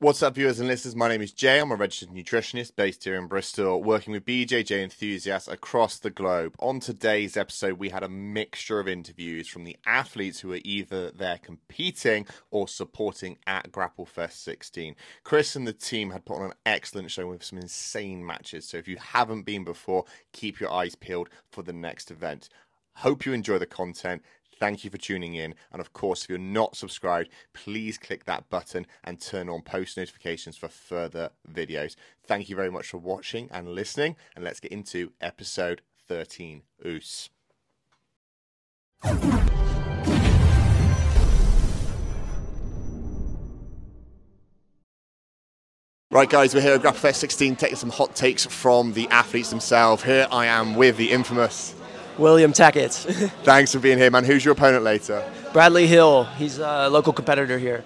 What's up, viewers and listeners? My name is Jay. I'm a registered nutritionist based here in Bristol, working with BJJ enthusiasts across the globe. On today's episode, we had a mixture of interviews from the athletes who are either there competing or supporting at GrappleFest 16. Chris and the team had put on an excellent show with some insane matches. So if you haven't been before, keep your eyes peeled for the next event. Hope you enjoy the content. Thank you for tuning in. And of course, if you're not subscribed, please click that button and turn on post notifications for further videos. Thank you very much for watching and listening. And let's get into episode 13. Oos. Right, guys, we're here at GrappleFest 16 taking some hot takes from the athletes themselves. Here I am with the infamous William Tackett. Thanks for being here, man. Who's your opponent later? Bradley Hill. He's a local competitor here.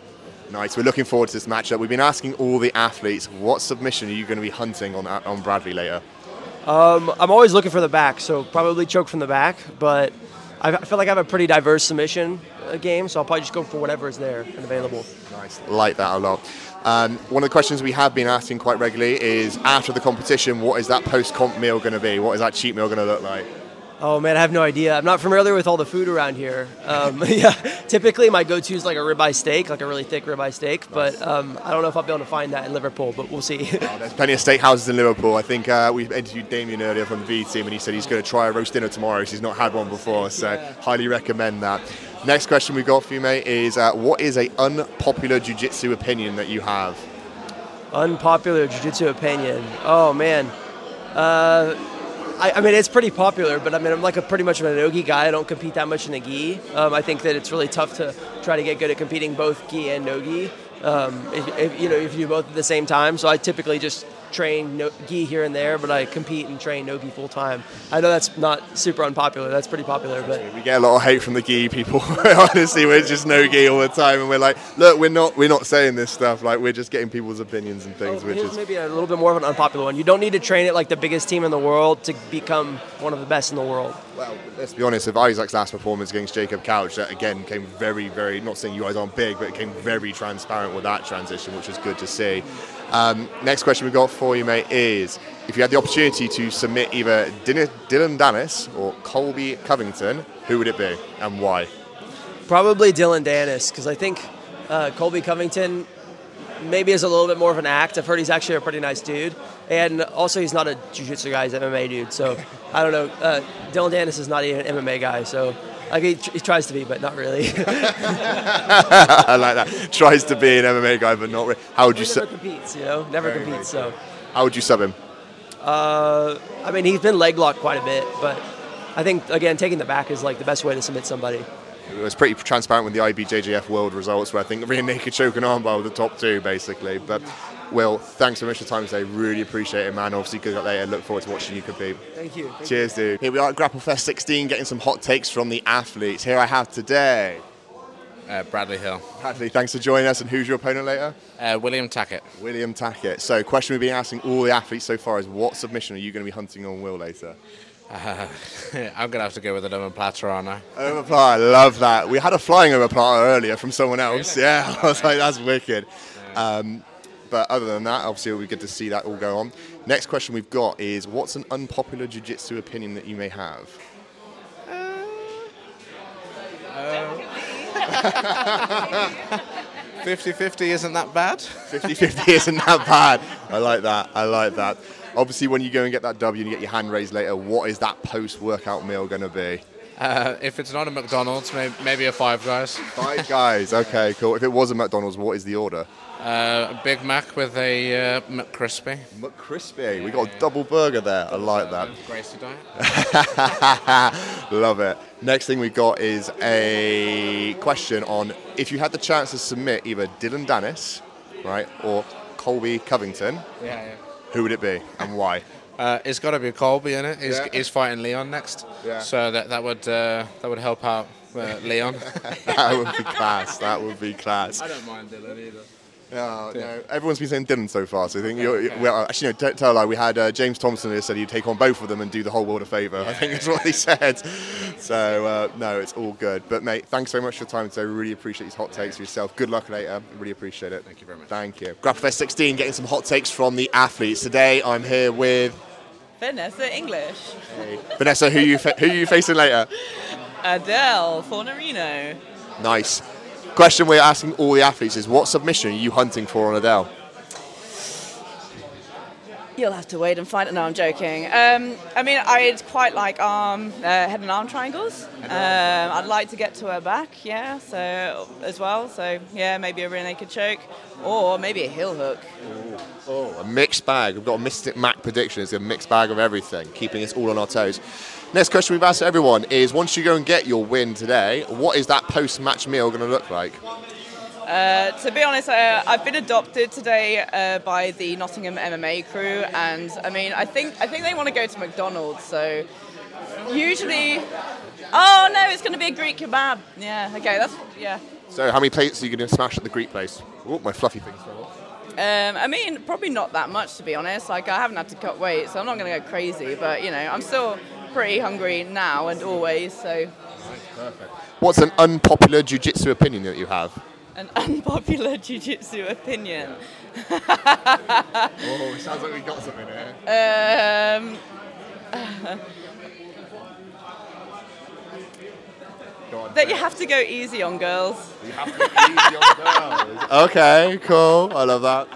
Nice. We're looking forward to this matchup. We've been asking all the athletes, what submission are you going to be hunting on on Bradley later? Um, I'm always looking for the back, so probably choke from the back. But I feel like I have a pretty diverse submission uh, game, so I'll probably just go for whatever is there and available. Nice. Like that a lot. Um, one of the questions we have been asking quite regularly is after the competition, what is that post comp meal going to be? What is that cheat meal going to look like? Oh man, I have no idea. I'm not familiar with all the food around here. Um, yeah, typically my go-to is like a ribeye steak, like a really thick ribeye steak. Nice. But um, I don't know if I'll be able to find that in Liverpool, but we'll see. oh, there's plenty of steakhouses in Liverpool. I think uh, we interviewed Damien earlier from the B team, and he said he's going to try a roast dinner tomorrow. he's not had one before, so yeah. highly recommend that. Next question we got for you, mate, is uh, what is a unpopular jiu-jitsu opinion that you have? Unpopular jiu-jitsu opinion. Oh man. Uh, I, I, mean, it's pretty popular, but I mean, I'm like a pretty much of a nogi guy. I don't compete that much in the gi. Um, I think that it's really tough to try to get good at competing both gi and nogi. Um, if, if, you know, if you do both at the same time. So I typically just train no, gi here and there, but I compete and train no gi full time. I know that's not super unpopular. That's pretty popular, but we get a lot of hate from the gi people. Honestly, we're just no gi all the time, and we're like, look, we're not we're not saying this stuff. Like we're just getting people's opinions and things. Oh, which is maybe a little bit more of an unpopular one. You don't need to train it like the biggest team in the world to become one of the best in the world. Well, let's be honest. If Isaac's last performance against Jacob Couch, that again came very, very. Not saying you guys aren't big, but it came very transparent with that transition, which was good to see. Um, next question we've got for you, mate, is if you had the opportunity to submit either Dillon Danis or Colby Covington, who would it be and why? Probably Dillon Danis, because I think uh, Colby Covington maybe is a little bit more of an act. I've heard he's actually a pretty nice dude. And also, he's not a jiu jitsu guy, he's an MMA dude. So I don't know. Uh, Dillon Danis is not even an MMA guy. So like he, he, tries to be, but not really. I like that. Tries to be an MMA guy, but not really. How would you? Sub never su- competes, you know. Never very, competes. Very so. How would you sub him? Uh, I mean, he's been leg locked quite a bit, but I think again taking the back is like the best way to submit somebody. It was pretty transparent with the IBJJF World results, where I think rear naked choke and armbar were the top two, basically. But Will, thanks so much for your time today. Really appreciate it, man. Obviously, good luck there. Look forward to watching you compete. Thank you. Thank Cheers, you. dude. Here we are at GrappleFest 16, getting some hot takes from the athletes. Here I have today. Uh, Bradley Hill. Bradley, thanks for joining us. And who's your opponent later? Uh, William Tackett. William Tackett. So, question we've been asking all the athletes so far is what submission are you going to be hunting on Will later? Uh, I'm going to have to go with an omoplata, aren't I? Omoplata, I love that. We had a flying omoplata earlier from someone else. Really? Yeah, I was like, that's wicked. Um, but other than that, obviously, it'll be good to see that all go on. Next question we've got is what's an unpopular jiu jitsu opinion that you may have? Uh, 50 50 isn't that bad. 50 50 isn't that bad. I like that. I like that. Obviously, when you go and get that W and you get your hand raised later, what is that post workout meal going to be? Uh, if it's not a McDonald's, maybe, maybe a Five Guys. Five Guys, okay, cool. If it was a McDonald's, what is the order? Uh, a Big Mac with a uh, McCrispy. McCrispy. We got a double burger there. I like that. Gracie diet. Love it. Next thing we got is a question on if you had the chance to submit either Dillon Danis, right, or Colby Covington. Yeah, yeah. Who would it be and why? Uh, it's got to be Colby in it. He's, yeah. he's fighting Leon next. Yeah. So that that would uh, that would help out uh, Leon. that would be class. That would be class. I don't mind Dillon either. No, no. Everyone's been saying Dylan so far, so I think you're, you're well, actually, no, tell a lie. We had uh, James Thompson who said he'd take on both of them and do the whole world a favour. I think that's what he said. So, uh, no, it's all good. But, mate, thanks very much for your time today. Really appreciate these hot takes for yourself. Good luck later. Really appreciate it. Thank you very much. Thank you. Grapplefest 16, getting some hot takes from the athletes. Today, I'm here with Vanessa English. Vanessa. Who you fa- who you facing later? Adele Fornarino. Nice. Question we're asking all the athletes is: What submission are you hunting for on Adele? You'll have to wait and find it. No, I'm joking. Um, I mean, I'd quite like arm, uh, head and arm triangles. Um, I'd like to get to her back, yeah. So as well. So yeah, maybe a rear naked choke, or maybe a heel hook. Oh, a mixed bag. We've got a Mystic Mac prediction. It's a mixed bag of everything, keeping us all on our toes. Next question we've asked everyone is: Once you go and get your win today, what is that post-match meal going to look like? Uh, to be honest, uh, I've been adopted today uh, by the Nottingham MMA crew, and I mean, I think I think they want to go to McDonald's. So usually, oh no, it's going to be a Greek kebab. Yeah, okay, that's yeah. So, how many plates are you going to smash at the Greek place? Oh, my fluffy things fell off. Um, I mean, probably not that much to be honest. Like I haven't had to cut weight, so I'm not going to go crazy. But you know, I'm still pretty hungry now and always. So What's an unpopular jiu-jitsu opinion that you have? an unpopular jiu-jitsu opinion. Oh, it sounds like we got something here. Um, that you have to go easy on girls. Okay, cool. I love that.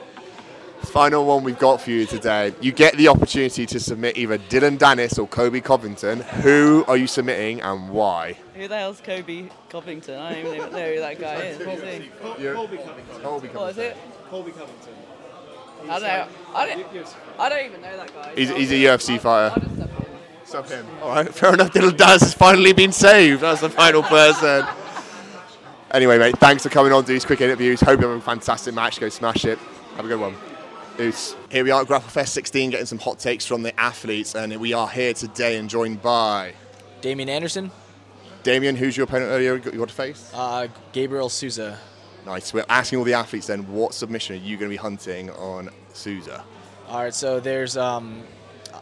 Final one we've got for you today. You get the opportunity to submit either Dylan Dennis or Kobe Covington. Who are you submitting and why? Who the hell's Kobe Covington? I don't even know who that guy is. What's he? Colby Covington. Colby What is it? Colby Covington. I don't know. I don't, I don't even know that guy. He's, so he's a I'll- UFC fighter. I'll just step in. Sub him. All right, fair enough. Dylan Dennis has finally been saved. That's the final person. Anyway, mate, thanks for coming on to these quick interviews. Hope you have a fantastic match. Go smash it. Have a good one. Oos. Here we are at Grapplefest 16 getting some hot takes from the athletes, and we are here today and joined by Damien Anderson, Damien, who's your opponent earlier you got to face? uh, Gabriel Souza. Nice. We're asking all the athletes then, what submission are you going to be hunting on Souza? All right, so there's um,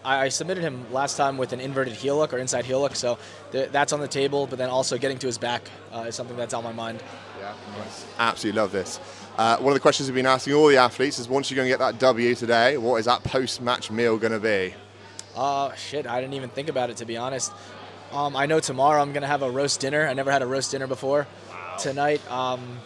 I, I submitted him last time with an inverted heel hook or inside heel hook, so th- that's on the table. But then also getting to his back uh, is something that's on my mind. Yeah, nice. Absolutely love this. Uh, one of the questions we've been asking all the athletes is once you're going to get that W today, what is that post-match meal going to be? Uh, shit, I didn't even think about it to be honest. Um, I know tomorrow I'm gonna have a roast dinner. I never had a roast dinner before. Tonight, um,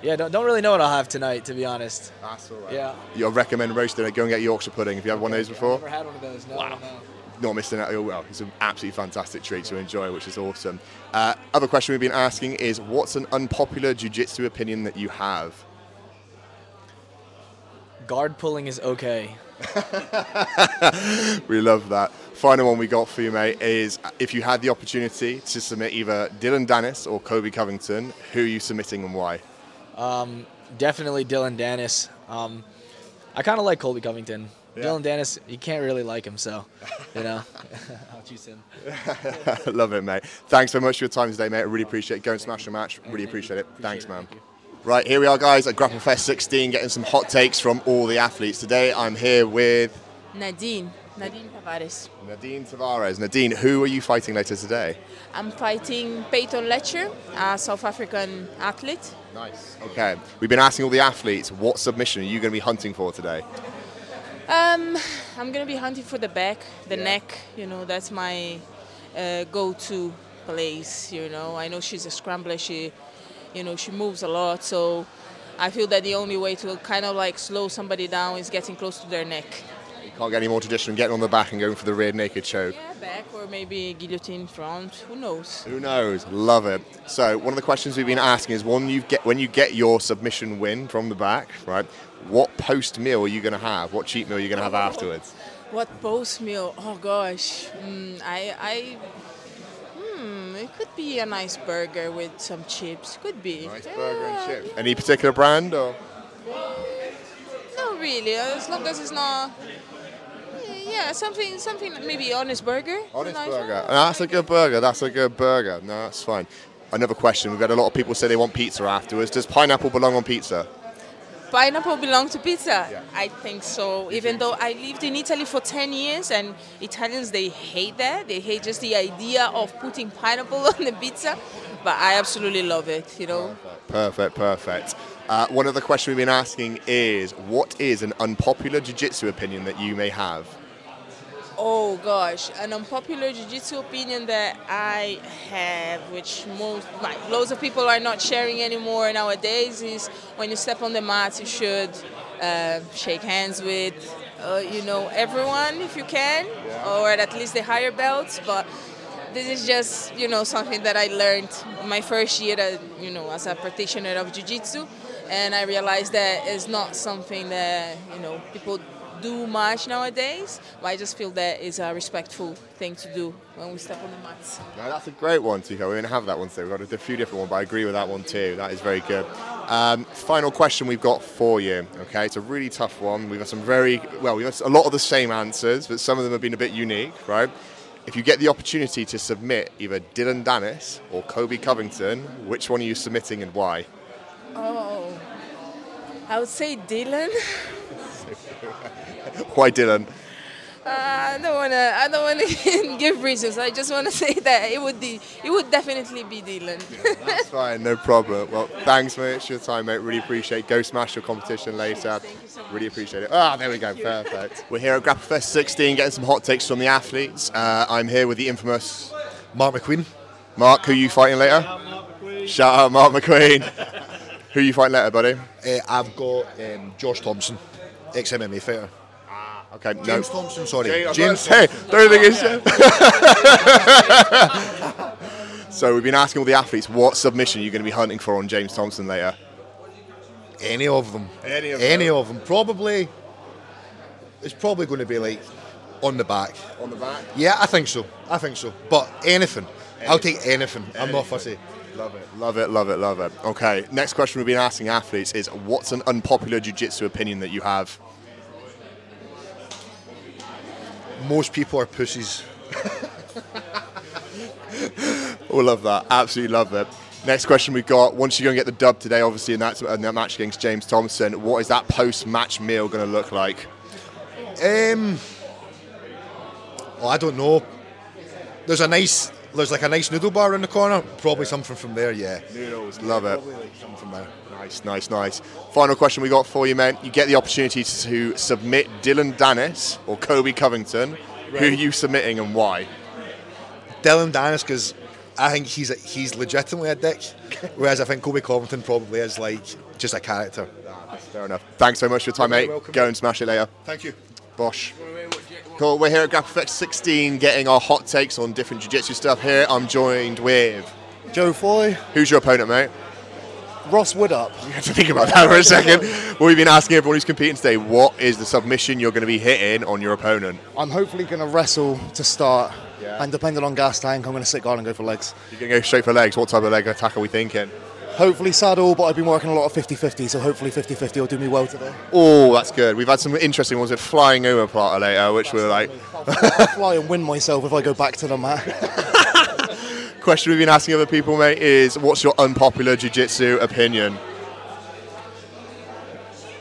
yeah, don't, don't really know what I'll have tonight to be honest. That's all right. Yeah. You'll recommend roasting it. Go and get Yorkshire pudding. If you had one of those before, I've Never had one of those. No, Wow. no. Not missing out. Oh well, it's an absolutely fantastic treat to enjoy, which is awesome. Uh, other question we've been asking is, what's an unpopular jiu-jitsu opinion that you have? Guard pulling is okay. We love that. Final one we got for you, mate, is if you had the opportunity to submit either Dylan Dennis or Kobe Covington, who are you submitting and why? Definitely Dylan Dennis. Um, I kind of like Colby Covington. Yeah. Dylan Dennis, you can't really like him, so you know, I'll choose him. Love it, mate. Thanks so much for your time today, mate. I really appreciate it. Go and smash the match. Really appreciate it. Thanks, man. Right, here we are, guys, at Grapple Fest 16, getting some hot takes from all the athletes. Today, I'm here with Nadine, Nadine Tavares. Nadine Tavares. Nadine, who are you fighting later today? I'm fighting Peyton Letcher, a South African athlete. Nice. Okay. We've been asking all the athletes, what submission are you going to be hunting for today? Um, I'm gonna be hunting for the back, the neck. You know, that's my uh, go-to place. You know, I know she's a scrambler. She, you know, she moves a lot. So I feel that the only way to kind of like slow somebody down is getting close to their neck. You can't get any more traditional getting on the back and going for the rear naked choke. Yeah, back or maybe guillotine front. Who knows? Who knows? Love it. So one of the questions we've been asking is when you get when you get your submission win from the back, right? What post meal are you going to have? What cheat meal are you going to have afterwards? What post meal? Oh gosh, mm, I, I, hmm, it could be a nice burger with some chips. Could be. Nice burger and Yeah, chip. Any particular brand or? Not really, as long as it's not. Yeah, something, something maybe honest burger. Honest Nice burger. That's a good burger. That's a good burger. No, that's fine. Another question. We've had a lot of people say they want pizza afterwards. Does pineapple belong on pizza? Pineapple belong to pizza? Yeah. I think so. Even though I lived in Italy for 10 years and Italians, they hate that. They hate just the idea of putting pineapple on the pizza. But I absolutely love it, you know. Perfect, perfect. Uh, one other question we've been asking is what is an unpopular jiu jitsu opinion that you may have? Oh gosh, an unpopular jiu-jitsu opinion that I have, which most like loads of people are not sharing anymore nowadays, is when you step on the mat, you should uh, shake hands with, uh, you know, everyone if you can, or at least the higher belts. But this is just, you know, something that I learned my first year, uh, you know, as a practitioner of jiu-jitsu, and I realized that it's not something that you know people do much nowadays. But I just feel that is a respectful thing to do when we step on the mats. No, that's a great one. We're going to have that one today. We've got a few different ones, but I agree with that one too. That is very good. Um, final question we've got for you. Okay, it's a really tough one. We've got some very well, we've got a lot of the same answers, but some of them have been a bit unique, right? If you get the opportunity to submit either Dillon Danis or Kobe Covington, which one are you submitting and why? Oh, I would say Dillon. Why Dillon? Uh, I don't wanna. I don't wanna give reasons. I just wanna say that it would be. It would definitely be Dylan. yeah, that's fine. No problem. Well, thanks mate for your time, mate. Really appreciate. It. Go smash your competition later. So really appreciate it. Ah, there we go. Perfect. We're here at Grapplefest 16, getting some hot takes from the athletes. Uh, I'm here with the infamous Mark McQueen. Mark, who are you fighting later? Shout out Mark McQueen. Shout out Mark McQueen. who are you fighting later, buddy? Uh, I've got um, Josh Thompson ex MMA fighter. Okay. James no. Thompson, sorry. James, James hey, don't think it's. so we've been asking all the athletes what submission you're going to be hunting for on James Thompson later? Any of them. Any of Any them. of them. Probably. It's probably going to be like on the back. On the back? Yeah, I think so. I think so. But anything. anything. I'll take anything. anything. I'm not fussy. Love it, love it, love it, love it. Okay, next question we've been asking athletes is what's an unpopular jiu-jitsu opinion that you have? Most people are pussies. we love that. Absolutely love it. Next question we've got. Once you go and get the dub today, obviously, in that, in that match against James Thompson, what is that post-match meal going to look like? Um, well, I don't know. There's a nice there's like a nice noodle bar in the corner. Probably something from there, yeah. Noodles, love it. Probably like something from there. Nice, nice, nice. Final question we got for you, man. You get the opportunity to submit Dillon Danis or Kobe Covington. Right. Who are you submitting and why? Dillon Danis, because I think he's a, he's legitimately a dick, whereas I think Kobe Covington probably is like just a character. Nah, fair enough. Thanks so much for your time, mate. Welcome. Go and smash it later. Thank you. Bosh. Cool. We're here at Grapplefest 16 getting our hot takes on different jiu-jitsu stuff here. I'm joined with Joe Foy. Who's your opponent, mate? Ross Woodup. You have to think about that for a second. well, we've been asking everyone who's competing today, what is the submission you're going to be hitting on your opponent? I'm hopefully going to wrestle to start, yeah. and depending on gas tank, I'm going to sit guard and go for legs. You're going to go straight for legs. What type of leg attack are we thinking? Hopefully saddle, but I've been working a lot of 50-50, so hopefully 50-50 will do me well today. Oh, that's good. We've had some interesting ones with flying omoplata later, which that's were like... I'll fly and win myself if I go back to the mat. Question we've been asking other people, mate, is what's your unpopular jiu-jitsu opinion?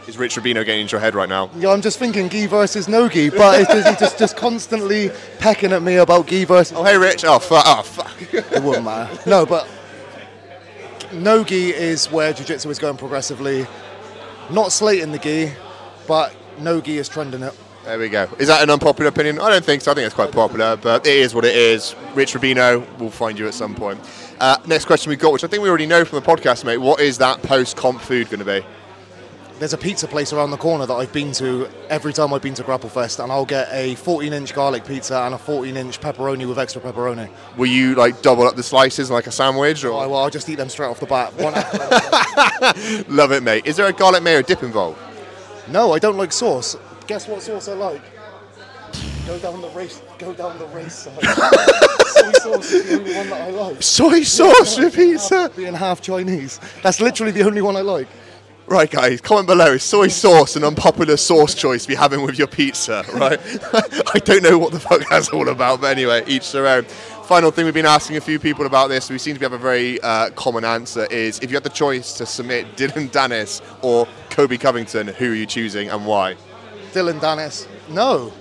Is Rich Rubino getting into your head right now? Yeah, I'm just thinking gi versus no gi, but it's just, he's just, just constantly pecking at me about gi versus... Oh, hey, Rich. Oh, fuck. Oh, fuck. it wouldn't matter. No, but no gi is where jiu-jitsu is going progressively. Not slating the gi, but no gi is trending it. There we go. Is that an unpopular opinion? I don't think so. I think it's quite popular, but it is what it is. Rich Rubino will find you at some point. Uh, next question we've got, which I think we already know from the podcast, mate. What is that post-comp food going to be? there's a pizza place around the corner that I've been to every time I've been to Grapplefest, and I'll get a 14-inch garlic pizza and a 14-inch pepperoni with extra pepperoni. Will you like double up the slices like a sandwich, or? Oh, well, I'll just eat them straight off the bat. Love it, mate. Is there a garlic mayo dip involved? No, I don't like sauce. Guess what sauce I like? Go down the race. Go down the race side. Soy sauce is the only one that I like. Soy sauce with pizza. Being half Chinese, that's literally the only one I like. Right, guys, comment below. Is soy sauce an unpopular sauce choice to be having with your pizza, right? I don't know what the fuck that's all about, but anyway, each their own. Final thing we've been asking a few people about this, we seem to have a very uh, common answer, is if you had the choice to submit Dillon Danis or Kobe Covington, who are you choosing and why? Dylan Dennis. No.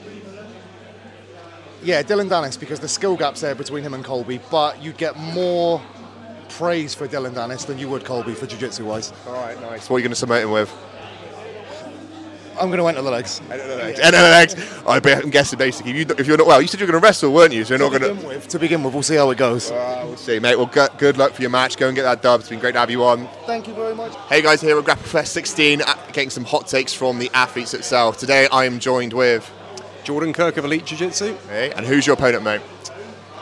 Yeah, Dylan Dennis because the skill gap's there between him and Colby, but you get more praise for Dylan Dennis than you would Colby for jiu-jitsu wise. All right, nice. What are you going to submit him with? I'm going to enter the legs. Enter the legs. Enter the legs. I bet, I'm guessing basically, if, you, if you're not well, you said you're going to wrestle, weren't you? So you're to not going to. with, to begin with, we'll see how it goes. Uh, we'll see, mate. Well, good, good luck for your match. Go and get that dub. It's been great to have you on. Thank you very much. Hey guys, here at Grapple Fest 16, uh, getting some hot takes from the athletes itself. Today I am joined with Jordan Kirk of Elite Jiu Jitsu. Hey, and who's your opponent, mate?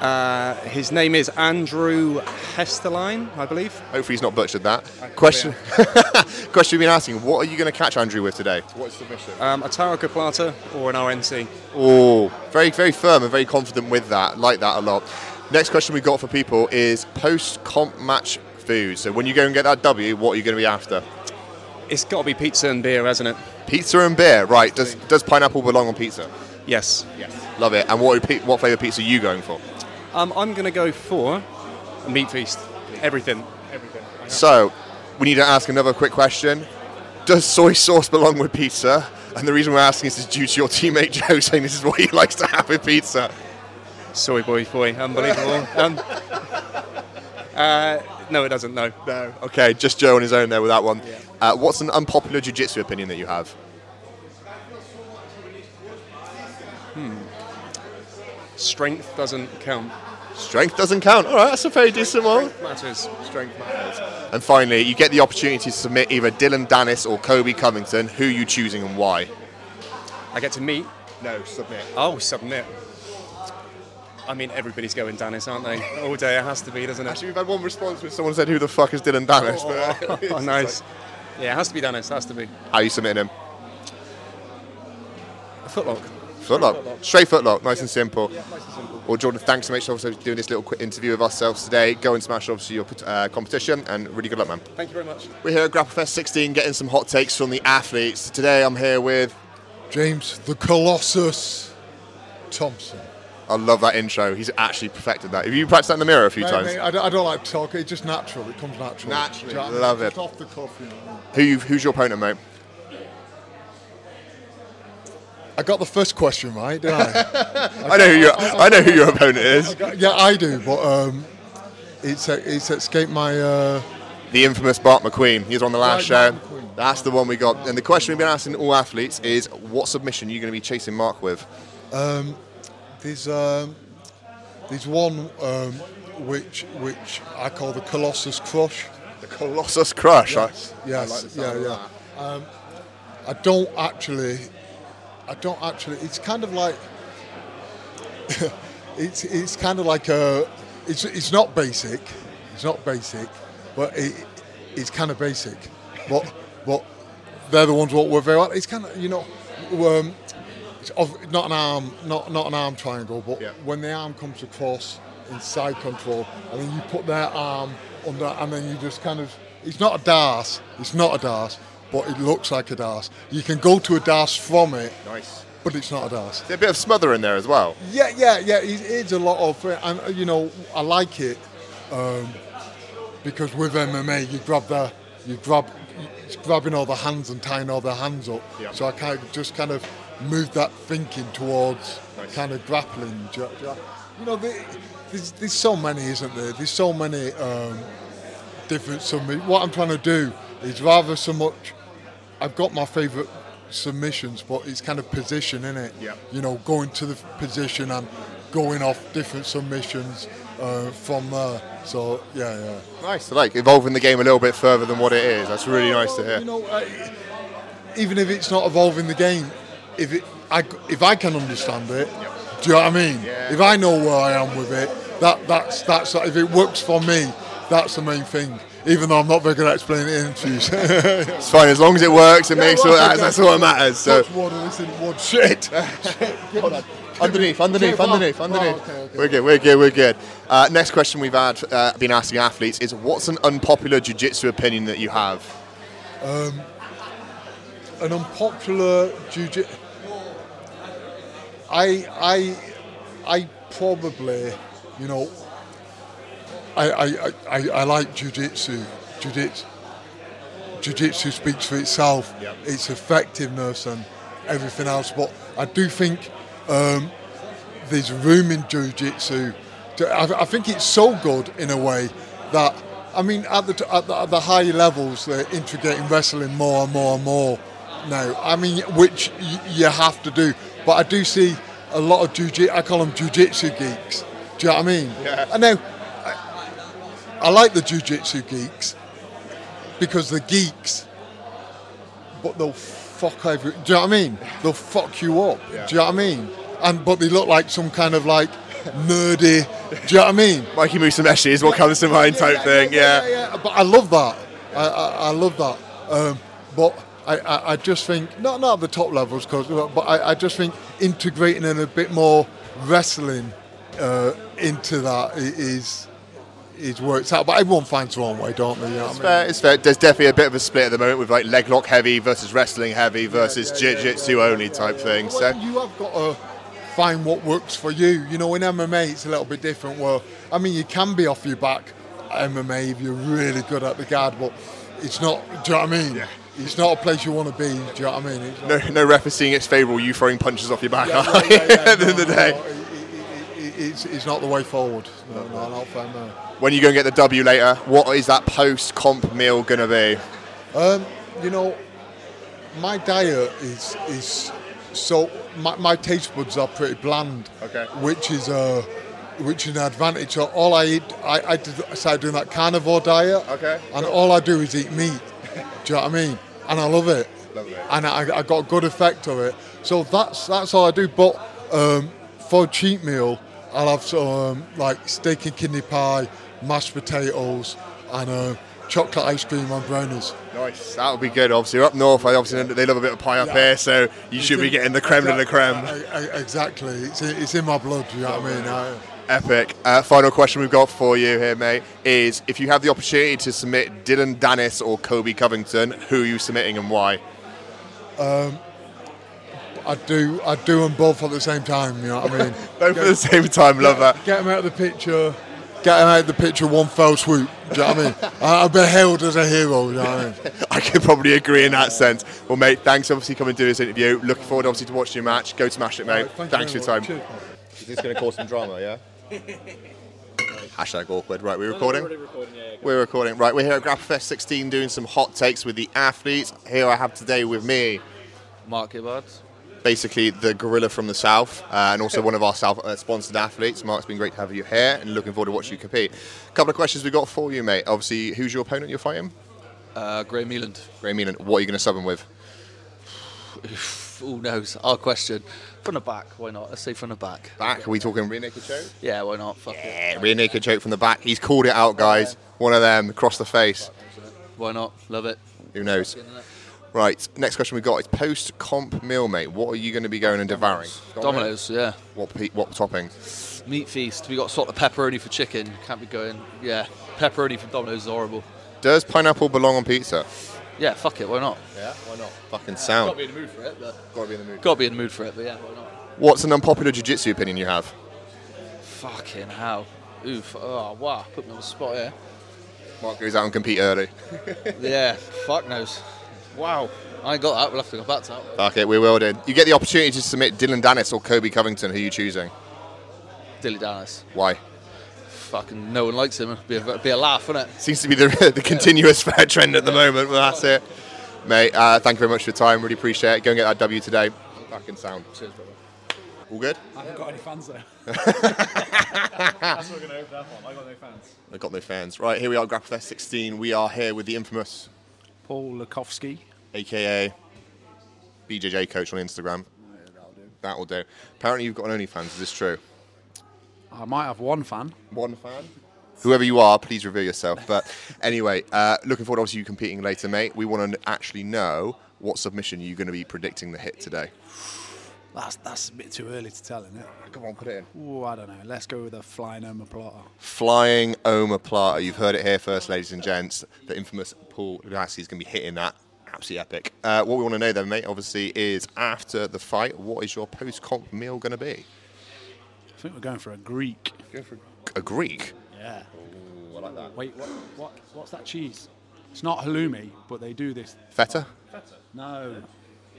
Uh, his name is Andrew Hesterline, I believe. Hopefully he's not butchered that. Question Question we've been asking, what are you going to catch Andrew with today? What submission? Um, a Tarikoplata or an RNC. Oh, very, very firm and very confident with that. Like that a lot. Next question we've got for people is post-comp match food. So when you go and get that W, what are you going to be after? It's got to be pizza and beer, hasn't it? Pizza and beer, right. Does, does pineapple belong on pizza? Yes. Yes. Love it. And what, what flavour pizza are you going for? Um, I'm going to go for a meat feast. Everything. Everything. So, we need to ask another quick question. Does soy sauce belong with pizza? And the reason we're asking this is due to your teammate Joe saying this is what he likes to have with pizza. Soy boy, boy, unbelievable. um, uh, no, it doesn't. No. No. Okay, just Joe on his own there with that one. Yeah. Uh, what's an unpopular jiu-jitsu opinion that you have? Strength doesn't count. Strength doesn't count. All right, that's a very decent one. Strength matters. Strength matters. And finally, you get the opportunity to submit either Dylan Dennis or Kobe Covington. Who are you choosing and why? I get to meet. No, submit. Oh, submit. I mean, everybody's going Dennis, aren't they? All day it has to be, doesn't it? Actually, we've had one response where someone said, "Who the fuck is Dylan Dennis?" Oh, oh, oh nice. Yeah, it has to be Dennis. It has to be. How are you submitting him? A footlock. Footlock. footlock. Straight footlock. Nice yeah. and simple. Yeah, nice and simple. Well, Jordan, thanks so much for doing this little quick interview with ourselves today. Go and smash obviously your uh, competition, and really good luck, man. Thank you very much. We're here at Grapple Fest 16, getting some hot takes from the athletes. Today, I'm here with James the Colossus Thompson. I love that intro. He's actually perfected that. Have you practiced that in the mirror a few mate, times? Mate, I, don't, I, don't, like to talk. It's just natural. It comes natural. Naturally. Love just it. off the cuff, you know. Who who's your opponent, mate? I got the first question right, didn't I? I, I know who your I, I, know who your opponent is. Got, yeah, I do, but um, it's it's escaped my. Uh, the infamous Mark McQueen. He was on the last show. That's the one we got. And the question we've been asking all athletes is, what submission are you going to be chasing Mark with? Um, there's um, there's one um, which which I call the Colossus Crush. The Colossus Crush. Yes, I, yes, I like yeah, yeah. Um, I don't actually. I don't actually. It's kind of like. it's it's kind of like a. It's it's not basic. It's not basic, but it, it's kind of basic. But but they're the ones what we're very. It's kind of you know. Um, it's not an arm, not not an arm triangle, but yeah. when the arm comes across in side control, and then you put their arm under, and then you just kind of. It's not a darce. It's not a dars, but it looks like a darce. You can go to a darce from it. Nice. But it's not a darce. There's a bit of smother in there as well. Yeah, yeah, yeah. It, it's a lot of, and you know, I like it um, because with MMA, you grab the, you grab, it's grabbing all the hands and tying all the hands up. Yeah. So I kind of just kind of move that thinking towards nice. kind of grappling. You know, there's, there's so many, isn't there? There's so many um, different submissions. What I'm trying to do is rather so much. I've got my favourite submissions, but it's kind of position in it. Yeah. You know, going to the position and going off different submissions uh, from there. So yeah, yeah. Nice. Like evolving the game a little bit further than what it is. That's really nice to hear. You know, uh, even if it's not evolving the game, if it, I, if I can understand it, yep. do you know what I mean? Yeah. If I know where I am with it, that that's that's if it works for me, that's the main thing. Even though I'm not very good at explaining it in interviews. it's fine as long as it works. It yeah, makes well, all, that's, that's what matters. So. Water, listen, water. Shit. underneath, underneath, underneath, underneath. Oh, okay, okay. We're good, we're good, we're good. Uh, next question we've had uh, been asking athletes is what's an unpopular jiu-jitsu opinion that you have? Um, an unpopular jiu-jitsu. I I I probably, you know, I I, I, I like jiu-jitsu, jiu-jitsu, jiu-jitsu speaks for itself, Yep. its effectiveness and everything else. But I do think um, there's room in jiu-jitsu. To, I, I think it's so good in a way that I mean, at the at the, at the higher levels, they're integrating wrestling more and more and more now. I mean, which y- you have to do. But I do see a lot of jiu-jitsu. I call them jiu-jitsu geeks. Do you know what I mean? Yeah. I know. I, like the jiu-jitsu geeks because they're geeks, but they'll fuck over. Do you know what I mean? They'll fuck you up. Yeah. Do you know what I mean? And but they look like some kind of like nerdy. Do you know what I mean? Mikey Musumeci is what comes to mind type thing. Yeah. yeah, But I love that. I, I, I love that. Um, but I, I, I just think not not at the top levels, cause, but I, I just think integrating in a bit more wrestling uh, into that is is works out. But everyone finds their own way, don't they? You know what I It's mean? fair, it's fair. There's definitely a bit of a split at the moment with like leg lock heavy versus wrestling heavy versus jiu-jitsu only type thing. So you have got to find what works for you. You know, in MMA, it's a little bit different. Well, I mean, you can be off your back MMA if you're really good at the guard, but it's not. Do you know what I mean? It's not a place you want to be. Do you know what I mean? It's no, no ref is seeing it's favourable. You throwing punches off your back Yeah, yeah, yeah, yeah. at the end of the day. no, it- it- it- it's, it's not the way forward. No, no, not for no. When you go and get the W later, what is that post comp meal gonna be? Um, you know, my diet is is so my, my taste buds are pretty bland. Okay. Which is uh, which is an advantage. So all I eat, I, I started doing that carnivore diet. Okay. And all I do is eat meat. do you know what I mean? And I love it. Love it. And I, I got a good effect of it. So that's that's all I do. But um, for a cheat meal, I'll have some um, like steak and kidney pie, mashed potatoes, and uh, chocolate ice cream on brownies. Nice. That would be good. Obviously, you're up north. I obviously they love a bit of pie up Yeah. here, so you should be getting the creme de la creme. Exactly. It's in, it's in my blood. You know what I mean? I, Epic. Uh, final question we've got for you here, mate, is if you have the opportunity to submit Dylan Dennis or Kobe Covington, who are you submitting and why? um, I do. I do them both at the same time. You know what I mean? Both at the same time. Love get, that. Get them out of the picture. Get them out of the picture one fell swoop. Do you know what I mean? I- I've been hailed as a hero. You know what I mean? I can probably agree in that sense. Well, mate, thanks obviously coming to do this interview. Looking forward obviously to watching your match. Go smash it, mate. Thank you thanks for very your time. much. Cheers, Is this going to cause some drama? Yeah. Hashtag awkward. Right, we're recording. We're recording. Right, we're here at Grapplefest 16 doing some hot takes with the athletes. Here I have today with me Mark Gibbard. Basically the gorilla from the south uh, and also one of our south uh, sponsored athletes. Mark, it's been great to have you here and looking forward to watching you compete. A couple of questions we've got for you, mate. Obviously, who's your opponent you're fighting? Uh, Graham Mealand. Graham Mealand. What are you going to sub him with? Who knows? Our question. From the back, why not? Let's say from the back. Back? Are we talking rear naked choke? Yeah, why not? Fuck it. Yeah, rear naked choke from the back. He's called it out, guys. One of them across the face. Why not? Love it. Who knows? Right, next question we got is post comp meal, mate. What are you going to be going and devouring? Dominoes, yeah. What pe- what toppings? Meat feast. We got sort of pepperoni for chicken. Can't be going. Yeah, pepperoni for Domino's is horrible. Does pineapple belong on pizza? Yeah, fuck it. Why not? Yeah, why not? Fucking sound. Got to be in the mood for it. But Got to be in the mood. got to be in the mood for it. But yeah, why not? What's an unpopular jiu-jitsu opinion you have? Fucking hell. Oof. Oh wow. Put me on the spot here. Mark goes out and compete early. yeah. Fuck knows. Wow. I ain't got that. We'll have to go back to that. Fuck it, we will do. You get the opportunity to submit Dylan Dennis or Kobe Covington. Who are you choosing? Dylan Dallas. Why? Fucking no one likes him. Be a, be a laugh, wouldn't it? Seems to be the, the continuous fair trend at the moment. Well, that's it, mate. Uh, thank you very much for your time. Really appreciate it. Go and get that W today. Fucking sound. Cheers, brother. All good? I haven't got any fans though. That's what we're going to open up on. I got no fans. I've got no fans. Right, here we are, Grapplefest 16. We are here with the infamous Paul Lukowski. Aka BJJ coach on Instagram. That will do. Apparently, you've got an OnlyFans. Is this true? I might have one fan. One fan? Whoever you are, please reveal yourself. But anyway, uh, looking forward to obviously you competing later, mate. We want to actually know what submission you're going to be predicting the hit today. That's that's a bit too early to tell, isn't it? Come on, put it in. Oh, I don't know. Let's go with a flying omoplata. Flying omoplata. You've heard it here first, ladies and gents. The infamous Paul Lassie is going to be hitting that. Absolutely epic. Uh, what we want to know then, mate, obviously, is after the fight, what is your post-comp meal going to be? I think we're going for a Greek. Go for a Greek? Yeah. Ooh, I like that. Wait, what? What? What's that cheese? It's not halloumi, but they do this. Feta? Feta? No,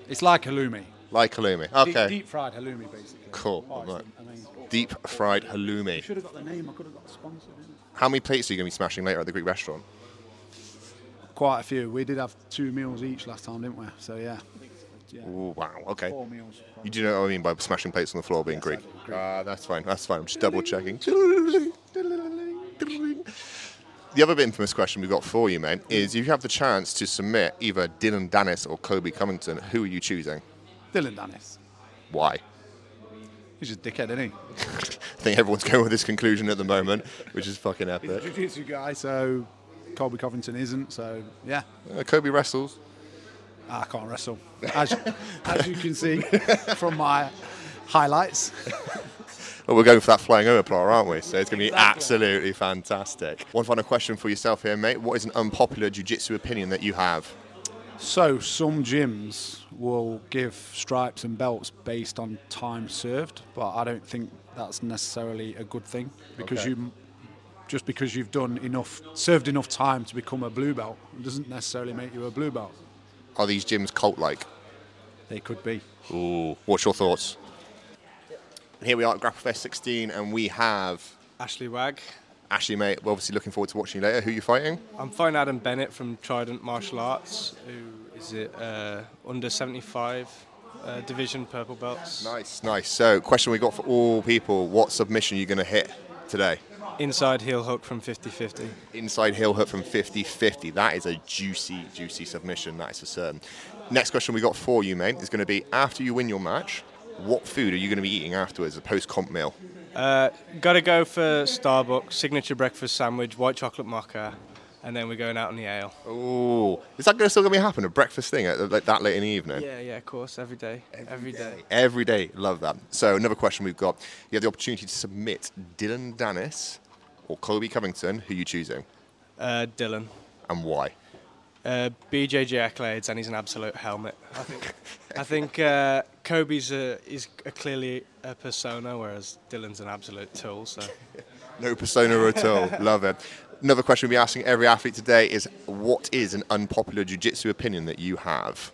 it's like halloumi. Like halloumi. Okay. Deep, fried halloumi, basically. Cool. Oh, Right. Deep fried halloumi. Should have got the name. I could have got the sponsor. How many plates are you going to be smashing later at the Greek restaurant? Quite a few. We did have two meals each last time, didn't we? So yeah. yeah. Ooh, wow. Okay. Four meals. You do know what I mean by smashing plates on the floor being Greek? Ah, that's fine. That's fine. I'm just double checking. The other bit infamous question we've got for you, mate, is if you have the chance to submit either Dylan Dennis or Kobe Covington, who are you choosing? Dylan Dennis. Why? He's just a dickhead, isn't he? I think everyone's going with this conclusion at the moment, which is fucking He's a epic. jiu-jitsu guy, so Colby Covington isn't. So yeah. Uh, Kobe wrestles. I can't wrestle, as, as you can see from my highlights. Well, we're going for that flying omoplata, aren't we? So it's going to be absolutely fantastic. One final question for yourself here, mate. What is an unpopular jiu-jitsu opinion that you have? So some gyms will give stripes and belts based on time served, but I don't think that's necessarily a good thing because Okay. you just because you've done enough served enough time to become a blue belt doesn't necessarily make you a blue belt. Are these gyms cult-like? They could be. Ooh. What's your thoughts? And here we are at Grapplefest 16, and we have Ashley Wag. Ashley, mate. We're obviously looking forward to watching you later. Who are you fighting? I'm fighting Adam Bennett from Trident Martial Arts, who is it uh, under 75 uh, division purple belts. Nice, nice. So, question we got for all people: What submission are you going to hit today? Inside heel hook from 50-50. Inside heel hook from 50-50. That is a juicy, juicy submission. That is for certain. Next question we got for you, mate, is going to be: After you win your match, what food are you going to be eating afterwards? A post-comp meal. Uh, Got to go for Starbucks signature breakfast sandwich, white chocolate mocha, and then we're going out on the ale. Oh, is that still going to be happening? A breakfast thing at, like that late in the evening? Yeah, yeah, of course, every day, every day. Every day, love that. So another question we've got: You have the opportunity to submit Dylan Dennis or Kobe Covington. Who are you choosing, Uh, Dylan. and why? Uh, BJJ accolades, and he's an absolute helmet. I think. I think uh, Kobe's a, is a clearly a persona, whereas Dylan's an absolute tool. So. No persona at all. Love it. Another question we'll be asking every athlete today is: What is an unpopular jiu-jitsu opinion that you have?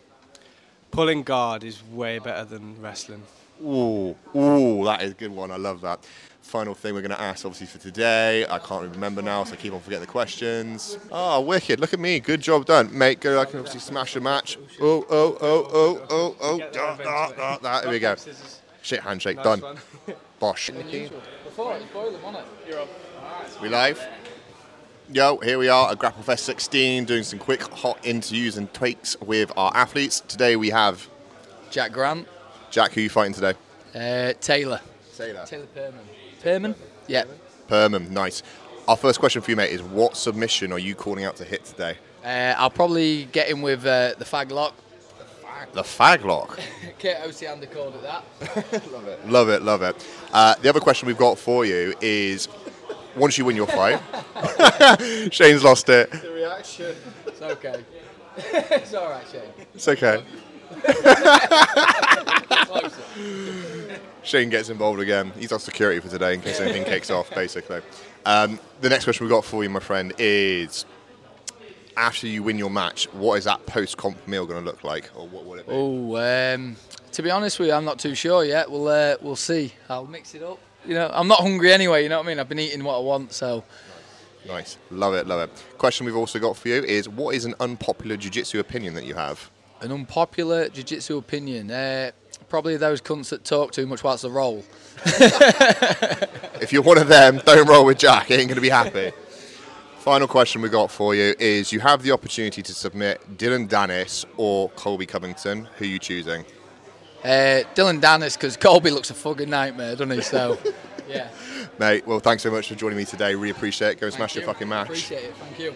Pulling guard is way better than wrestling. Ooh, ooh, that is a good one. I love that. Final thing we're going to ask, obviously, for today. I can't remember now, so I keep on forgetting the questions. Oh, wicked. Look at me. Good job done. Mate, go. I can obviously smash a match. Oh, oh, oh, oh, oh, oh. Da, da, da, da. Here we go. Shit handshake. Done. Bosh. Before it's boiling, wasn't it? You're up. We live? Yo, here we are at Grapplefest 16 doing some quick hot interviews and tweaks with our athletes. Today we have Jack Grant. Jack, who are you fighting today? Uh, Taylor. Taylor. Taylor Perman. Perman? Yeah. Perman, nice. Our first question for you, mate, is what submission are you calling out to hit today? Uh, I'll probably get in with uh, the fag lock. The fag lock. Kate Osiander called it that. love it. Love it, love it. Uh, the other question we've got for you is once you win your fight, Shane's lost it. The reaction. It's okay. it's all right, Shane. It's okay. Shane gets involved again. He's on security for today in case anything kicks off, basically. Um, the next question we've got for you, my friend, is after you win your match, what is that post comp meal going to look like? Or what will it be? Oh, um, to be honest with you, I'm not too sure yet. We'll uh, we'll see. I'll mix it up. You know, I'm not hungry anyway. You know what I mean? I've been eating what I want, so. Nice. Love it, love it. Question we've also got for you is what is an unpopular jiu jitsu opinion that you have? An unpopular jiu-jitsu opinion. Uh, probably those cunts that talk too much whilst they roll. If you're one of them, don't roll with Jack. He ain't going to be happy. Final question we got for you is you have the opportunity to submit Dylan Dennis or Colby Covington. Who are you choosing? Uh, Dylan Dennis, because Colby looks a fucking nightmare, doesn't he? So, yeah. Mate, well, thanks so much for joining me today. Really appreciate it. Go and smash your fucking match. Appreciate it. Thank you.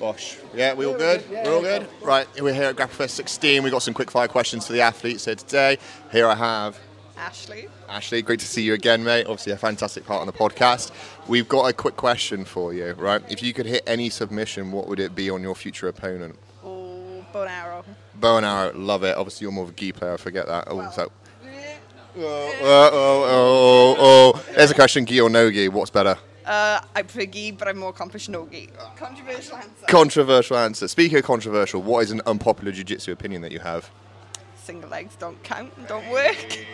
Bosh. Yeah, we all good? We're all good? Right, we're here at Grapplefest 16. We've got some quick fire questions for the athletes here today. Here I have Ashley. Ashley, great to see you again, mate. Obviously, a fantastic part on the podcast. We've got a quick question for you, right? If you could hit any submission, what would it be on your future opponent? Oh, bow and arrow. Bow and arrow, love it. Obviously, you're more of a gi player, I forget that. Oh, so. Oh, oh, oh, oh, oh. There's a question gi or no gi, what's better? Uh, I prefer gi, but I'm more accomplished no gi. Controversial answer. Controversial answer. Speaking of controversial, what is an unpopular jiu-jitsu opinion that you have? Single legs don't count and don't work.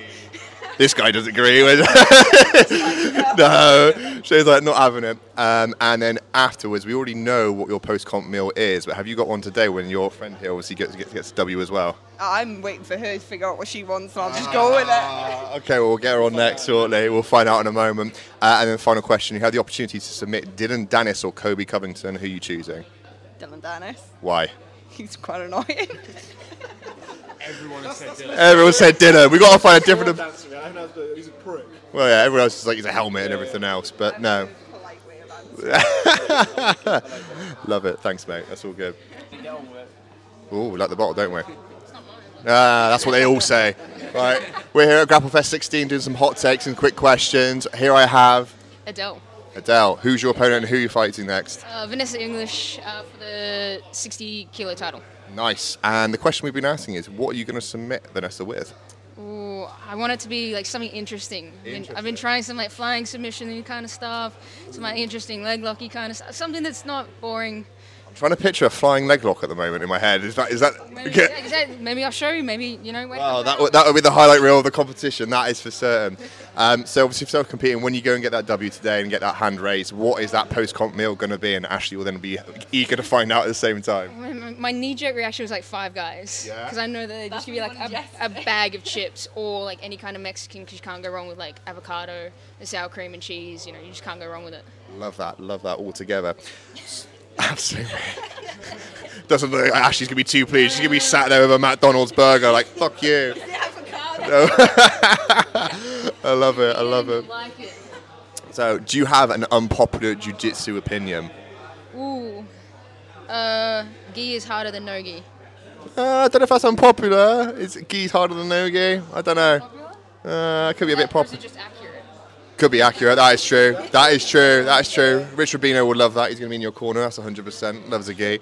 This guy doesn't agree with. no, she's like not having it. Um, and then afterwards, we already know what your post-comp meal is. But have you got one today when your friend here obviously gets gets, gets W as well? I'm waiting for her to figure out what she wants, and I'll just go with it. Okay, well, we'll get her on next shortly. We'll find out in a moment. Uh, and then final question: You have the opportunity to submit Dylan Dennis or Kobe Covington. Who are you choosing? Dylan Dennis. Why? He's quite annoying. Everyone has said Dillon. Everyone said Dillon. We got to find a different. He's a prick. Well, yeah, everyone else is like he's a helmet and everything else, but no. Love it. Thanks, mate. That's all good. Oh, we like the bottle, don't we? Ah, that's what they all say. Right, we're here at GrappleFest 16 doing some hot takes and quick questions. Here I have Adele. Adele. Who's your opponent and who are you fighting next? Uh, Vanessa English uh, for the 60 kilo title. Nice. And the question we've been asking is, what are you going to submit Vanessa with? Ooh, I want it to be like something interesting. I mean, I've been trying some like flying submission kind of stuff, some like interesting leg locky kind of stuff, something that's not boring. I'm trying to picture a flying leg lock at the moment in my head. Is that is that? Maybe, yeah, exactly. maybe I'll show you. Maybe you know. Wait, Wow, that would, that would be the highlight reel of the competition. That is for certain. Um, so obviously, self competing. When you go and get that W today and get that hand raise, what is that post comp meal going to be? And Ashley will then be eager to find out at the same time. My, my- my knee-jerk reaction was like Five Guys, Yeah? because I know that they just give you like a, a bag of chips or like any kind of Mexican, because you can't go wrong with like avocado and sour cream and cheese. You know, you just can't go wrong with it. Love that. Love that altogether. Absolutely. Doesn't look like Ashley's gonna be too pleased. She's gonna be sat there with a McDonald's burger, like "fuck you." No. I love it. I love it. So, do you have an unpopular jiu-jitsu opinion? Ooh, uh, gi is harder than no gi. Uh, I don't know if that's unpopular. Is gi's harder than no gi? I don't know. Uh, it could be a bit popular. Could be accurate. That is true. That is true. That is true. Rich Rubino would love that. He's going to be in your corner. That's 100%. Loves a gi.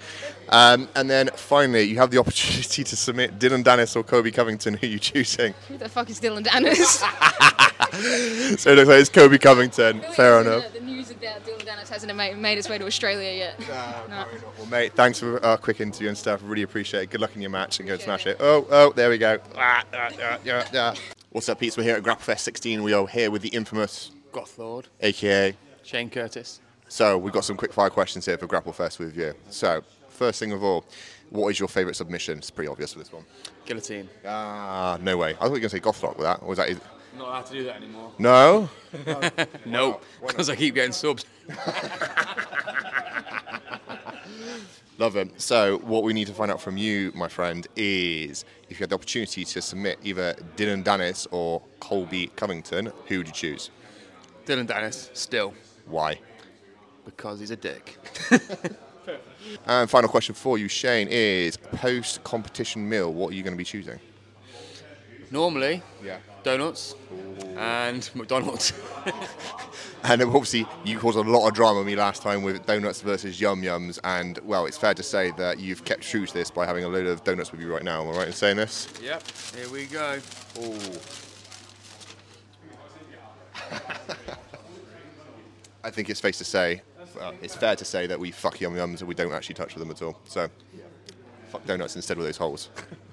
Um, and then finally, you have the opportunity to submit Dillon Danis or Colby Covington. Who are you choosing? Who the fuck is Dillon Danis? so it looks like it's Colby Covington. Fair enough. the news about Dillon Danis hasn't made, its way to Australia yet. No. Well, mate, thanks for our quick interview and stuff. Really appreciate it. Good luck in your match and go and smash it. Oh, oh, there we go. Ah, ah, ah, yeah, yeah. What's up, Pete? We're here at GrappleFest 16. We are here with the infamous Goth Lord. AKA Shane Curtis. So we've got some quick fire questions here for GrappleFest with you. So first thing of all, what is your favourite submission? It's pretty obvious for this one. Guillotine. Ah, no way. I thought you were going to say Goth Gothlock with that. Or was that? I'm not allowed to do that anymore. No. nope. Because I keep getting subs. Love it. So, what we need to find out from you, my friend, is if you had the opportunity to submit either Dillon Danis or Colby Covington, who would you choose? Dillon Danis, still. Why? Because he's a dick. And final question for you, Shane, is post competition meal, what are you going to be choosing? Normally, yeah. donuts and McDonald's. And obviously, you caused a lot of drama with me last time with donuts versus yum yums. And well, it's fair to say that you've kept true to this by having a load of donuts with you right now. Am I right in saying this? yep, here we go. Oh. I think it's fair to say, uh, it's fair to say that we fuck yum yums and we don't actually touch with them at all. So, fuck donuts instead with those holes.